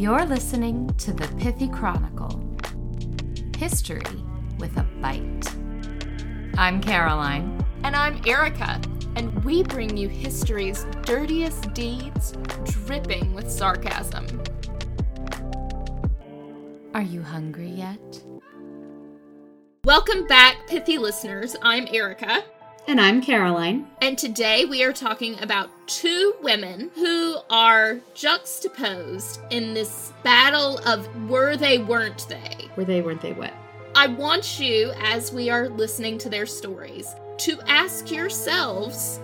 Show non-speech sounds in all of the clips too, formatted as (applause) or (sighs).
You're listening to the Pithy Chronicle History with a Bite. I'm Caroline. And I'm Erica, and we bring you history's dirtiest deeds dripping with sarcasm. Are you hungry yet? Welcome back, pithy listeners. I'm Erica. And I'm Caroline. And today we are talking about two women who are juxtaposed in this battle of were they, weren't they. Were they, weren't they what? I want you, as we are listening to their stories, to ask yourselves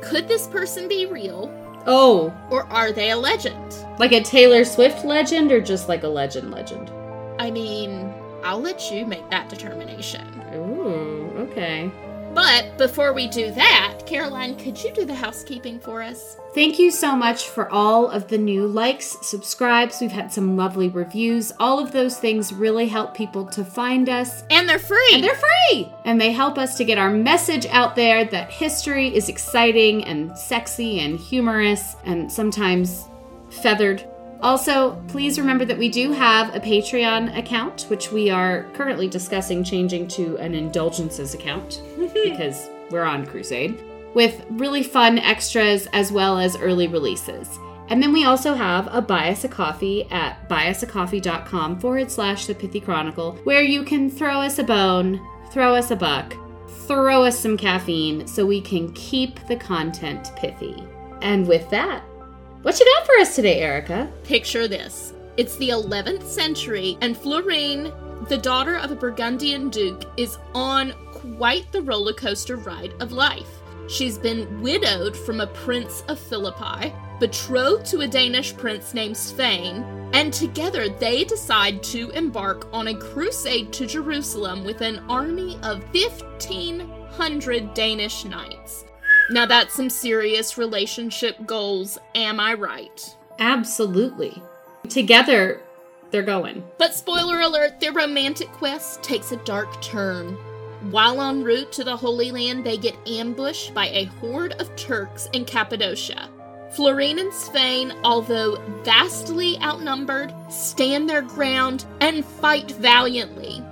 could this person be real? Oh. Or are they a legend? Like a Taylor Swift legend or just like a legend legend? I mean, I'll let you make that determination. Ooh, okay. But before we do that, Caroline, could you do the housekeeping for us? Thank you so much for all of the new likes, subscribes. We've had some lovely reviews. All of those things really help people to find us. And they're free. And they're free. And they help us to get our message out there that history is exciting and sexy and humorous and sometimes feathered. Also, please remember that we do have a Patreon account, which we are currently discussing changing to an indulgences account (laughs) because we're on crusade, with really fun extras as well as early releases. And then we also have a Buy Us a Coffee at buyusacoffee.com forward slash the Pithy Chronicle, where you can throw us a bone, throw us a buck, throw us some caffeine so we can keep the content pithy. And with that, what you got for us today, Erica? Picture this. It's the 11th century, and Florine, the daughter of a Burgundian duke, is on quite the roller coaster ride of life. She's been widowed from a prince of Philippi, betrothed to a Danish prince named Svein, and together they decide to embark on a crusade to Jerusalem with an army of 1,500 Danish knights. Now that's some serious relationship goals, am I right? Absolutely. Together, they're going. But spoiler alert, their romantic quest takes a dark turn. While en route to the Holy Land, they get ambushed by a horde of Turks in Cappadocia. Florine and Svein, although vastly outnumbered, stand their ground and fight valiantly.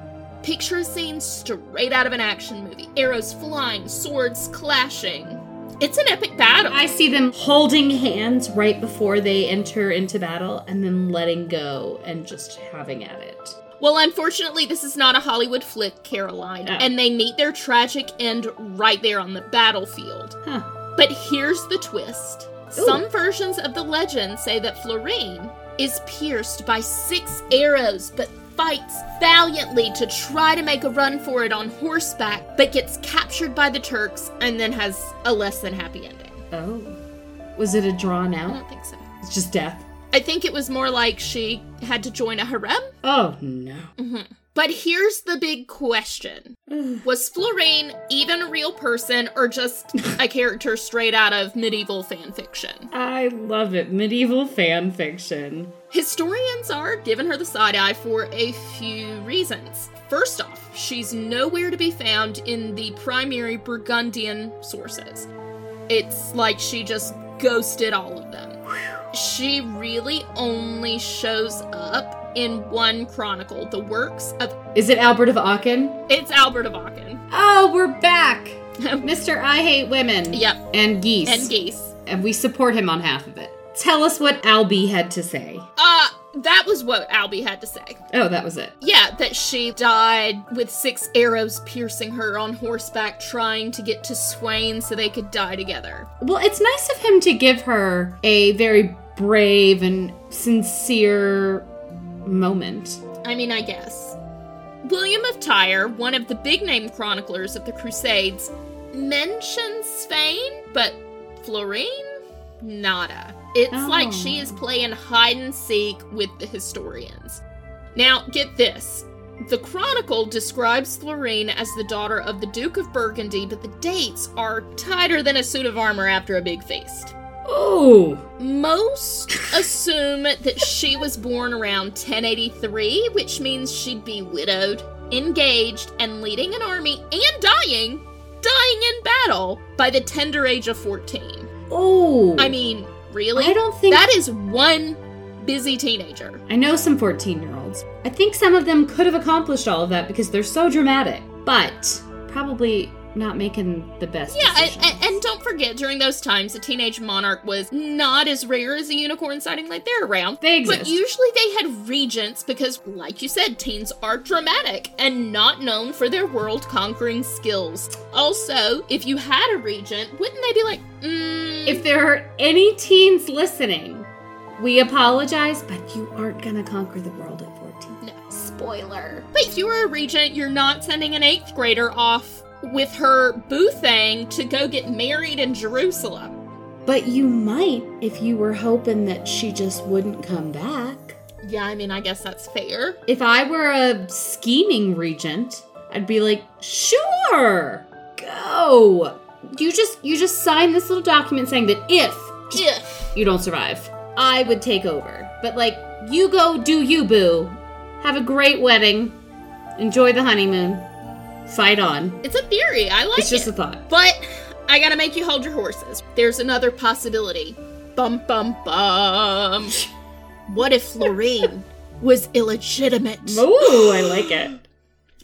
Picture a scene straight out of an action movie arrows flying, swords clashing. It's an epic battle. I see them holding hands right before they enter into battle and then letting go and just having at it. Well, unfortunately, this is not a Hollywood flick, Caroline, Oh. and they meet their tragic end right there on the battlefield. Huh. But here's the twist. Some versions of the legend say that Florine is pierced by six arrows, but fights valiantly to try to make a run for it on horseback, but gets captured by the Turks and then has a less than happy ending. Oh. Was it a drawn out? I don't think so. It's just death. I think it was more like she had to join a harem. Oh, no. Mm-hmm. But here's the big question (sighs) Was Florine even a real person or just a (laughs) character straight out of medieval fan fiction? I love it. Medieval fan fiction. Historians are giving her the side eye for a few reasons. First off, she's nowhere to be found in the primary Burgundian sources. It's like she just ghosted all of them. She really only shows up in one chronicle, the works of Is it Albert of Aachen? it's Albert of Aachen. Oh, we're back! (laughs) Mr. I Hate Women. Yep. And geese. And geese. And we support him on half of it. Tell us what Albie had to say. Uh, that was what Albie had to say. Oh, that was it. Yeah, that she died with six arrows piercing her on horseback trying to get to Swain so they could die together. Well, it's nice of him to give her a very brave and sincere moment. I mean, I guess. William of Tyre, one of the big name chroniclers of the Crusades, mentions Svein, but Florine? Nada. It's Oh. like she is playing hide and seek with the historians. Now, get this. The Chronicle describes Florine as the daughter of the Duke of Burgundy, but the dates are tighter than a suit of armor after a big feast. Ooh. Most assume that she was born around 1083, which means she'd be widowed, engaged, and leading an army and dying, dying in battle by the tender age of 14. Oh! I mean, really? I don't think that is one busy teenager. I know some 14 year olds. I think some of them could have accomplished all of that because they're so dramatic, but probably not making the best Yeah, and, decisions. and, and don't forget, during those times, a teenage monarch was not as rare as a unicorn sighting like they're around. They exist, But usually they had regents because, like you said, teens are dramatic and not known for their world conquering skills. Also, if you had a regent, wouldn't they be like, mm, if there are any teens listening, we apologize, but you aren't gonna conquer the world at 14. No. Spoiler. But if you were a regent, you're not sending an eighth grader off with her boo thing to go get married in Jerusalem. But you might if you were hoping that she just wouldn't come back. Yeah, I mean, I guess that's fair. If I were a scheming regent, I'd be like, "Sure. Go." You just you just sign this little document saying that if If. you don't survive, I would take over. But like, you go do you, boo. Have a great wedding. Enjoy the honeymoon. Fight on. It's a theory. I like it. It's just it. a thought. But I gotta make you hold your horses. There's another possibility. Bum bum bum. (laughs) What if Florine was illegitimate? Ooh, I like it.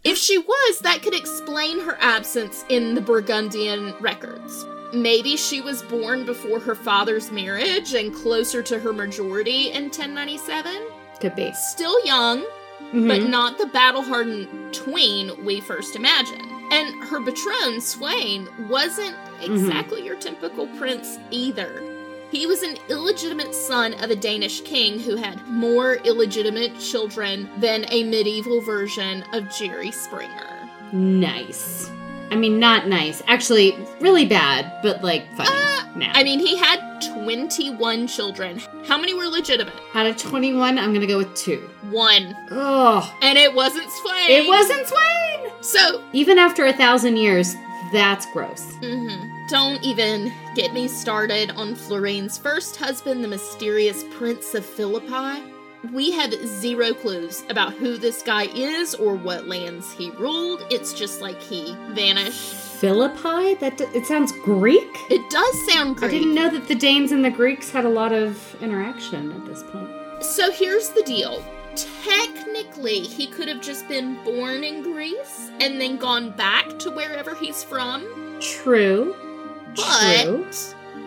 If she was, that could explain her absence in the Burgundian records. Maybe she was born before her father's marriage and closer to her majority in 1097. Could be. Still young, Mhm. but not the battle hardened tween we first imagine. And her betrothed, Swain, wasn't exactly your typical prince either. He was an illegitimate son of a Danish king who had more illegitimate children than a medieval version of Jerry Springer. nice. I mean, not nice. Actually, really bad, but like funny. nah. I mean, he had 21 children. How many were legitimate? Out of 21, I'm gonna go with two. One. Oh, And it wasn't Swain. it wasn't Swain! So, Even after a thousand years, that's gross. mhm. don't even get me started on Florine's first husband, the mysterious Prince of Philippi. We have zero clues about who this guy is or what lands he ruled. It's just like he vanished. Philippi? That d- it sounds Greek. It does sound Greek. I didn't know that the Danes and the Greeks had a lot of interaction at this point. So here's the deal. Technically, he could have just been born in Greece and then gone back to wherever he's from. True. But True.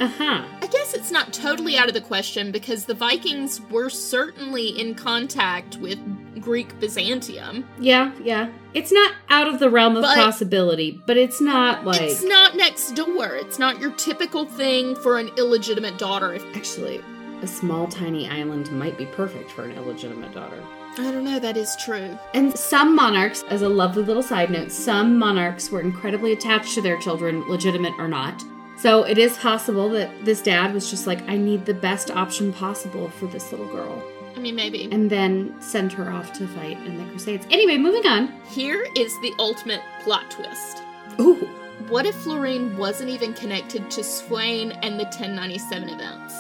Uh huh. I guess it's not totally out of the question because the Vikings were certainly in contact with Greek Byzantium. Yeah, yeah. It's not out of the realm of But- possibility, but it's not like. It's not next door. It's not your typical thing for an illegitimate daughter. If Actually, a small, tiny island might be perfect for an illegitimate daughter. I don't know, that is true. And some monarchs, as a lovely little side note, some monarchs were incredibly attached to their children, legitimate or not. So it is possible that this dad was just like, I need the best option possible for this little girl. I mean, maybe. And then send her off to fight in the Crusades. Anyway, moving on. Here is the ultimate plot twist. Ooh. What if Florine wasn't even connected to Swain and the 1097 events?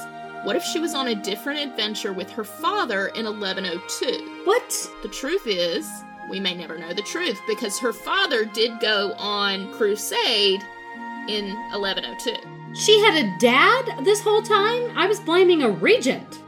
What if she was on a different adventure with her father in 1102? What? The truth is, we may never know the truth because her father did go on crusade in 1102. She had a dad this whole time? I was blaming a regent.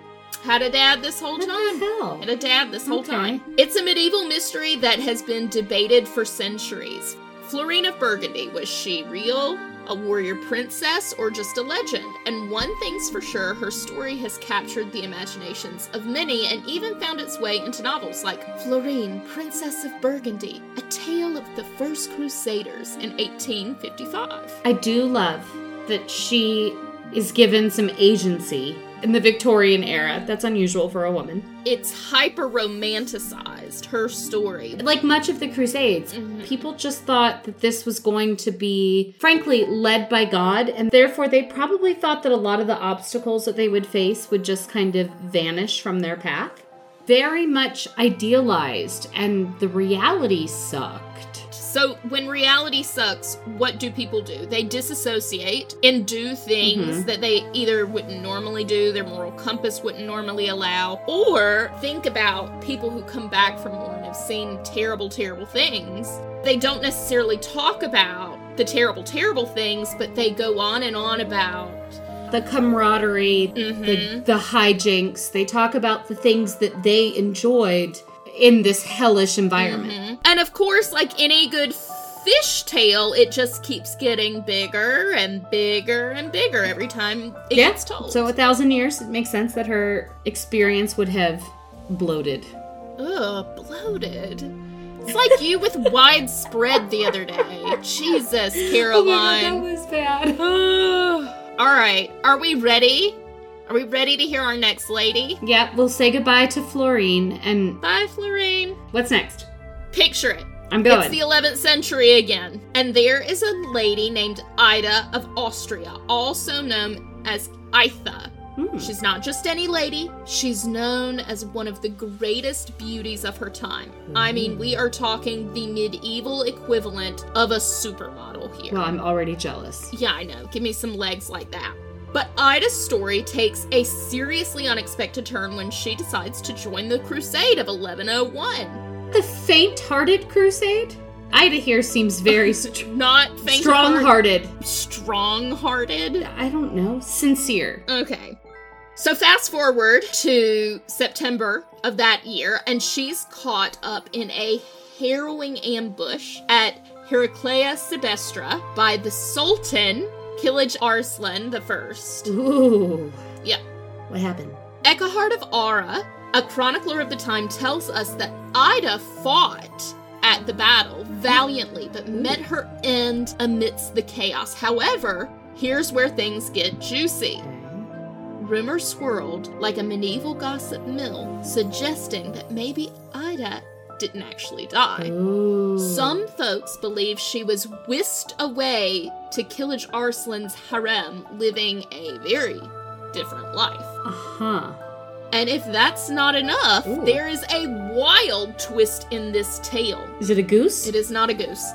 Had a dad this whole What time. the hell? Had a dad this whole Okay. time. It's a medieval mystery that has been debated for centuries. Florine of Burgundy, was she real? A warrior princess or just a legend? And one thing's for sure, her story has captured the imaginations of many and even found its way into novels like Florine, Princess of Burgundy, a tale of the first crusaders in 1855. I do love that she is given some agency in the Victorian era. That's unusual for a woman. It's hyper romanticized, her story. Like much of the Crusades, Mhm. people just thought that this was going to be, frankly, led by God, and therefore they probably thought that a lot of the obstacles that they would face would just kind of vanish from their path. Very much idealized, and the reality sucked. So when reality sucks, what do people do? They disassociate and do things Mhm. that they either wouldn't normally do, their moral compass wouldn't normally allow, or think about people who come back from war and have seen terrible, terrible things. They don't necessarily talk about the terrible, terrible things, but they go on and on about the camaraderie, the, the hijinks. They talk about the things that they enjoyed in this hellish environment. Mm-hmm. And of course, like any good fish tale, it just keeps getting bigger and bigger and bigger every time it Yeah. gets told. So a thousand years, it makes sense that her experience would have bloated. Ugh, bloated. It's like you with (laughs) widespread the other day. Jesus, oh Caroline. That was bad. (sighs) All right, are we ready? Are we ready to hear our next lady? Yeah, we'll say goodbye to Florine. And Bye, Florine. what's next? Picture it. I'm going. It's the 11th century again. And there is a lady named Ida of Austria, also known as Aitha. Hmm. She's not just any lady, she's known as one of the greatest beauties of her time. I mean, we are talking the medieval equivalent of a supermodel here. Well, I'm already jealous. Yeah, I know. Give me some legs like that. But Ida's story takes a seriously unexpected turn when she decides to join the crusade of 1101. The faint-hearted crusade? Ida here seems very (laughs) st- Not faint hearted. strong-hearted. strong-hearted. I don't know, sincere. Okay. So fast forward to September of that year, and she's caught up in a harrowing ambush at Heraclea Sebestra by the Sultan Kilij Arslan the First. Ooh, Yeah. what happened? Eckhard of Aura, a chronicler of the time, tells us that Ida fought at the battle valiantly, but met her end amidst the chaos. However, here's where things get juicy. Rumors swirled like a medieval gossip mill, suggesting that maybe Ida didn't actually die. Ooh. Some folks believe she was whisked away to Kilij Arslan's harem, living a very different life. Uh-huh. And if that's not enough, Ooh. there is a wild twist in this tale. Is it a goose? It is not a goose.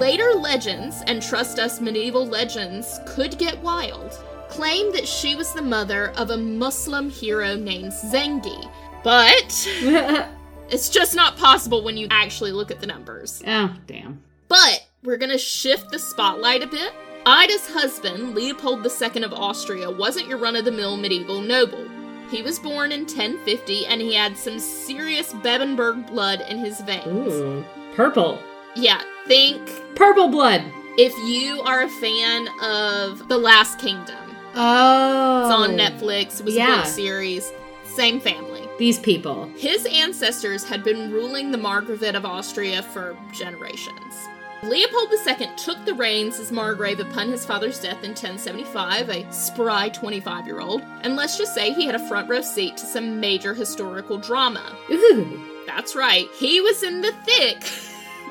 Later legends, and trust us, medieval legends could get wild, claim that she was the mother of a Muslim hero named Zengi. But (laughs) it's just not possible when you actually look at the numbers. oh, damn. But we're gonna shift the spotlight a bit. Ida's husband, Leopold II of Austria, wasn't your run of the mill medieval noble. He was born in 1050 and he had some serious Babenberg blood in his veins. Ooh. Purple. Yeah, think Purple blood. if you are a fan of The Last Kingdom. Oh. It's on oh. Netflix, it was a book series, same family. These people. His ancestors had been ruling the Margravate of Austria for generations. Leopold II took the reins as Margrave upon his father's death in 1075, a spry 25 year old, and let's just say he had a front row seat to some major historical drama. Ooh. That's right, he was in the thick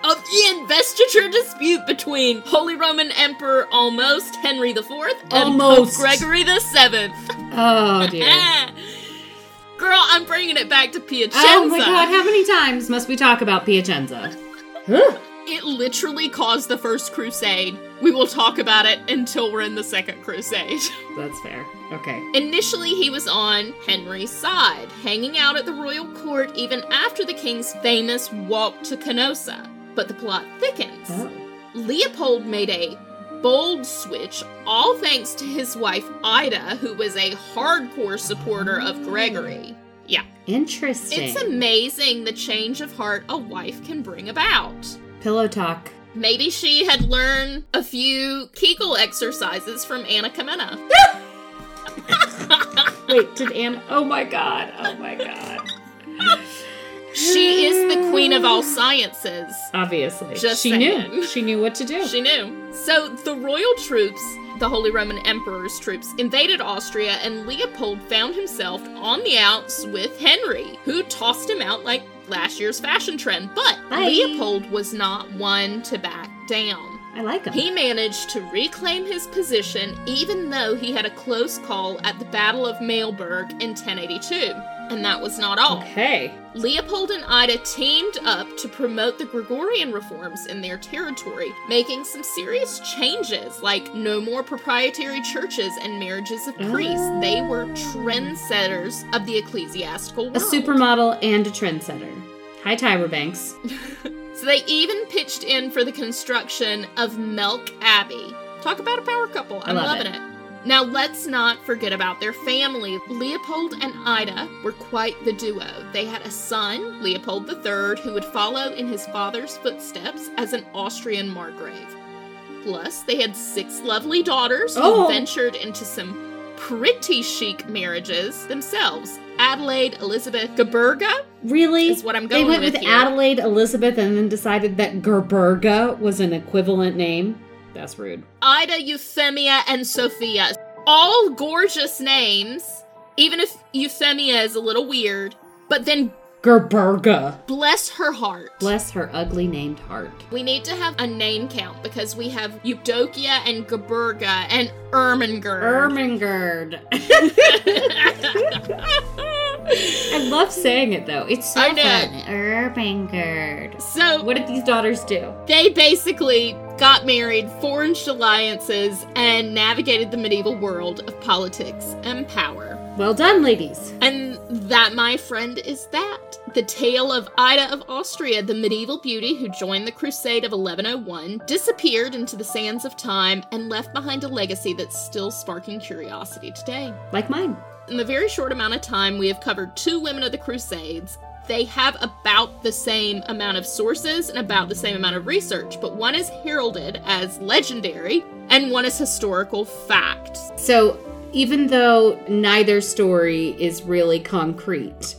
of the investiture dispute between Holy Roman Emperor almost Henry IV and Almost. Pope Gregory VII. Oh, dear. (laughs) Girl, I'm bringing it back to Piacenza. Oh my god, how many times must we talk about Piacenza? Huh. It literally caused the first crusade. We will talk about it until we're in the second crusade. (laughs) That's fair. Okay. Initially, he was on Henry's side, hanging out at the royal court even after the king's famous walk to Canossa. But the plot thickens. Oh. Leopold made a bold switch, all thanks to his wife Ida, who was a hardcore supporter of Gregory. Yeah, Interesting. it's amazing the change of heart a wife can bring about. Pillow talk. Maybe she had learned a few Kegel exercises from Anna Komnene. (laughs) Wait, did Anna? Oh my god. Oh my god. She is the queen of all sciences. Obviously. Just she saying. knew. She knew what to do. She knew. So the royal troops, the Holy Roman Emperor's troops, invaded Austria, and Leopold found himself on the outs with Henry, who tossed him out like last year's fashion trend. But Bye. Leopold was not one to back down. I like him. He managed to reclaim his position even though he had a close call at the Battle of Mailberg in 1082. And that was not all. okay. Leopold and Ida teamed up to promote the Gregorian reforms in their territory, making some serious changes like no more proprietary churches and marriages of priests. They oh. were trendsetters of the ecclesiastical world. A supermodel and a trendsetter. Hi, Tyra Banks. (laughs) So they even pitched in for the construction of Melk Abbey. Talk about a power couple. I'm love loving it. it. Now, let's not forget about their family. Leopold and Ida were quite the duo. They had a son, Leopold III, who would follow in his father's footsteps as an Austrian margrave. Plus, they had six lovely daughters who Oh. ventured into some pretty chic marriages themselves. Adelaide Elizabeth Gerberga. Really? is what I'm going with. They went with, with. Adelaide Elizabeth and then decided that Gerberga was an equivalent name. That's rude. Ida, Euphemia, and Sophia. All gorgeous names, even if Euphemia is a little weird. But then, Gerberga. bless her heart. Bless her ugly named heart. we need to have a name count because we have Eudokia and Gerberga and Ermengerd. Ermengerd. (laughs) I love saying it though. It's so I know. fun. Ermengerd. so What did these daughters do? they basically got married, forged alliances, and navigated the medieval world of politics and power. Well done, ladies. And that, my friend, is that. The tale of Ida of Austria, the medieval beauty who joined the crusade of 1101, disappeared into the sands of time and left behind a legacy that's still sparking curiosity today. Like mine. In the very short amount of time we have covered two women of the Crusades, they have about the same amount of sources and about the same amount of research, but one is heralded as legendary and one is historical fact. So, even though neither story is really concrete,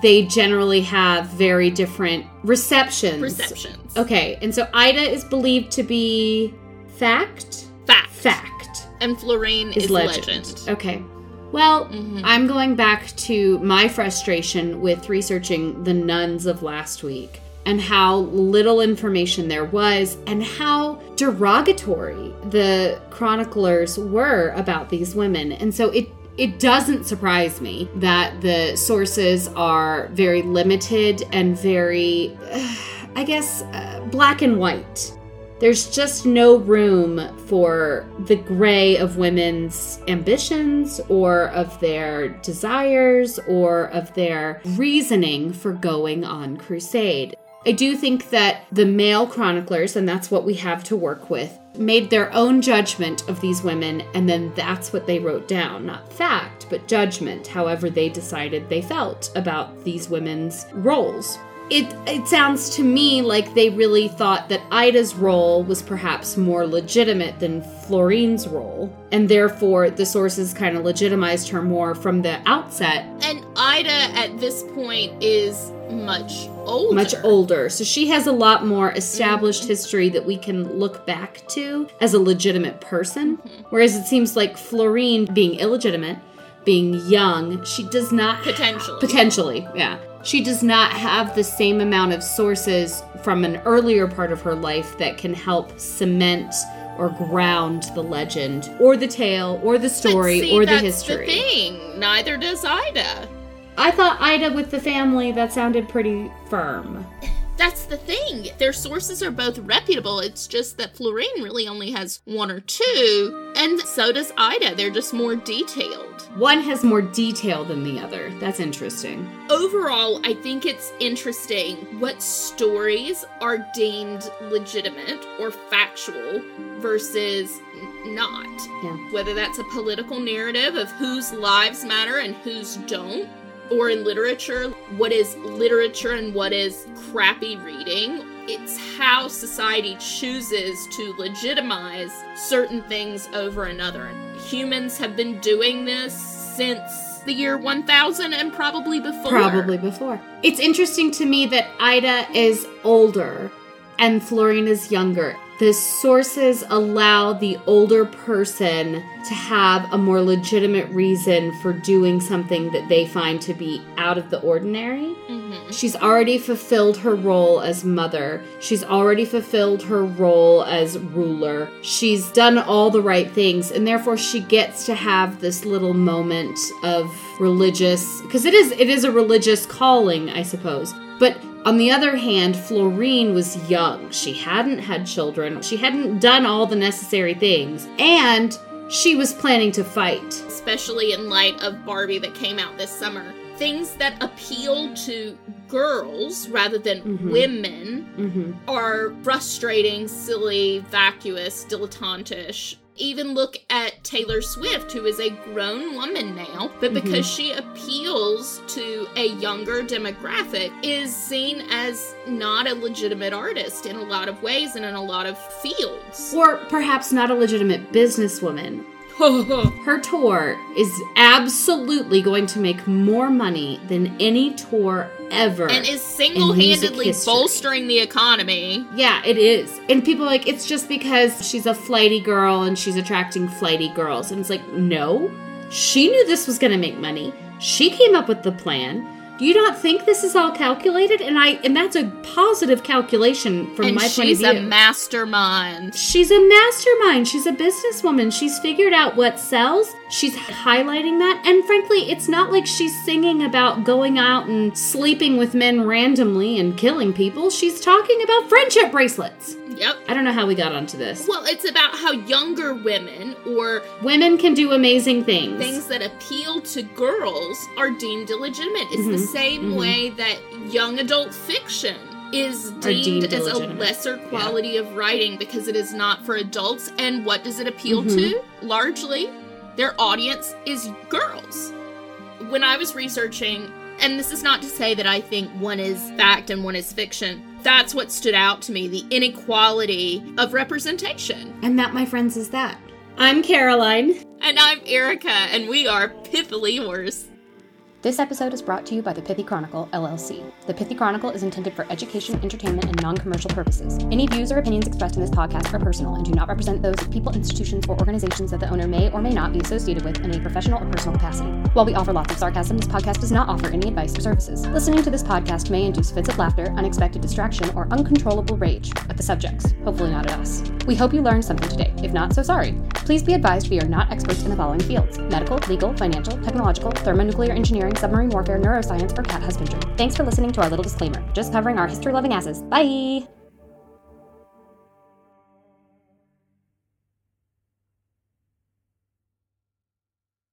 they generally have very different receptions. Perceptions. Okay, and so Ida is believed to be fact? Fact. Fact. And Florine Is, is, legend. legend. Okay. Well, Mhm. I'm going back to my frustration with researching the nuns of last week and how little information there was and how derogatory the chroniclers were about these women. And so it it doesn't surprise me that the sources are very limited and very I guess uh, black and white. There's just no room for the gray of women's ambitions or of their desires or of their reasoning for going on crusade. I do think that the male chroniclers, and that's what we have to work with, made their own judgment of these women, and then that's what they wrote down. Not fact, but judgment, however they decided they felt about these women's roles. It, it sounds to me like they really thought that Ida's role was perhaps more legitimate than Florine's role, and therefore the sources kind of legitimized her more from the outset, And Ida at this point is much older. much older. So she has a lot more established history that we can look back to as a legitimate person. Mm-hmm. Whereas it seems like Florine, being illegitimate, being young, she does not Potentially. potentially, yeah. She does not have the same amount of sources from an earlier part of her life that can help cement or ground the legend or the tale or the story see, or the that's history. The thing. Neither does Ida. I thought Ida with the family that sounded pretty firm. That's the thing. Their sources are both reputable. It's just that Florine really only has one or two, and so does Ida. They're just more detailed. One has more detail than the other. That's interesting. Overall, I think it's interesting what stories are deemed legitimate or factual versus not. Yeah. Whether that's a political narrative of whose lives matter and whose don't, or in literature, what is literature and what is crappy reading. It's how society chooses to legitimize certain things over another. Humans have been doing this since the year 1000 and probably before. Probably before. It's interesting to me that Ida is older and Florine is younger. The sources allow the older person to have a more legitimate reason for doing something that they find to be out of the ordinary. Mhm. She's already fulfilled her role as mother. She's already fulfilled her role as ruler. She's done all the right things, and therefore she gets to have this little moment of religious because it is it is a religious calling, I suppose. But on the other hand, Florine was young. She hadn't had children. She hadn't done all the necessary things. And she was planning to fight. especially in light of Barbie that came out this summer. Things that appeal to girls rather than Mhm. women hmm are frustrating, silly, vacuous, dilettantish, Even look at Taylor Swift, who is a grown woman now, but Mm-hmm. because she appeals to a younger demographic, is seen as not a legitimate artist in a lot of ways and in a lot of fields. Or perhaps not a legitimate businesswoman. (laughs) Her tour is absolutely going to make more money than any tour ever. and is single handedly bolstering the economy. Yeah, it is. And people are like, it's just because she's a flighty girl and she's attracting flighty girls. And it's like, no. She knew this was going to make money. She came up with the plan. Do you not think this is all calculated? And I and that's a positive calculation from and my point of view. she's a mastermind. She's a mastermind. She's a businesswoman. She's figured out what sells. She's highlighting that. And frankly, it's not like she's singing about going out and sleeping with men randomly and killing people. She's talking about friendship bracelets. Yep. I don't know how we got onto this. Well, it's about how younger women or Women can do amazing things. things that appeal to girls are deemed illegitimate. It's the Mhm, same mhm. way that young adult fiction is deemed, deemed as a lesser quality of writing because it is not for adults. And what does it appeal Mhm. to? Largely, their audience is girls. When I was researching, and this is not to say that I think one is fact and one is fiction, that's what stood out to me the inequality of representation. And that, my friends, is that. I'm Caroline. And I'm Erica, and we are Pithily Yours. This episode is brought to you by the Pithy Chronicle, LLC. The Pithy Chronicle is intended for education, entertainment, and non commercial purposes. Any views or opinions expressed in this podcast are personal and do not represent those of people, institutions, or organizations that the owner may or may not be associated with in a professional or personal capacity. While we offer lots of sarcasm, this podcast does not offer any advice or services. Listening to this podcast may induce fits of laughter, unexpected distraction, or uncontrollable rage at the subjects, hopefully not at us. We hope you learned something today. If not, so sorry. Please be advised we are not experts in the following fields medical, legal, financial, technological, thermonuclear engineering, submarine warfare, neuroscience, or cat husbandry. Thanks for listening to our little disclaimer. Just covering our history loving asses. Bye!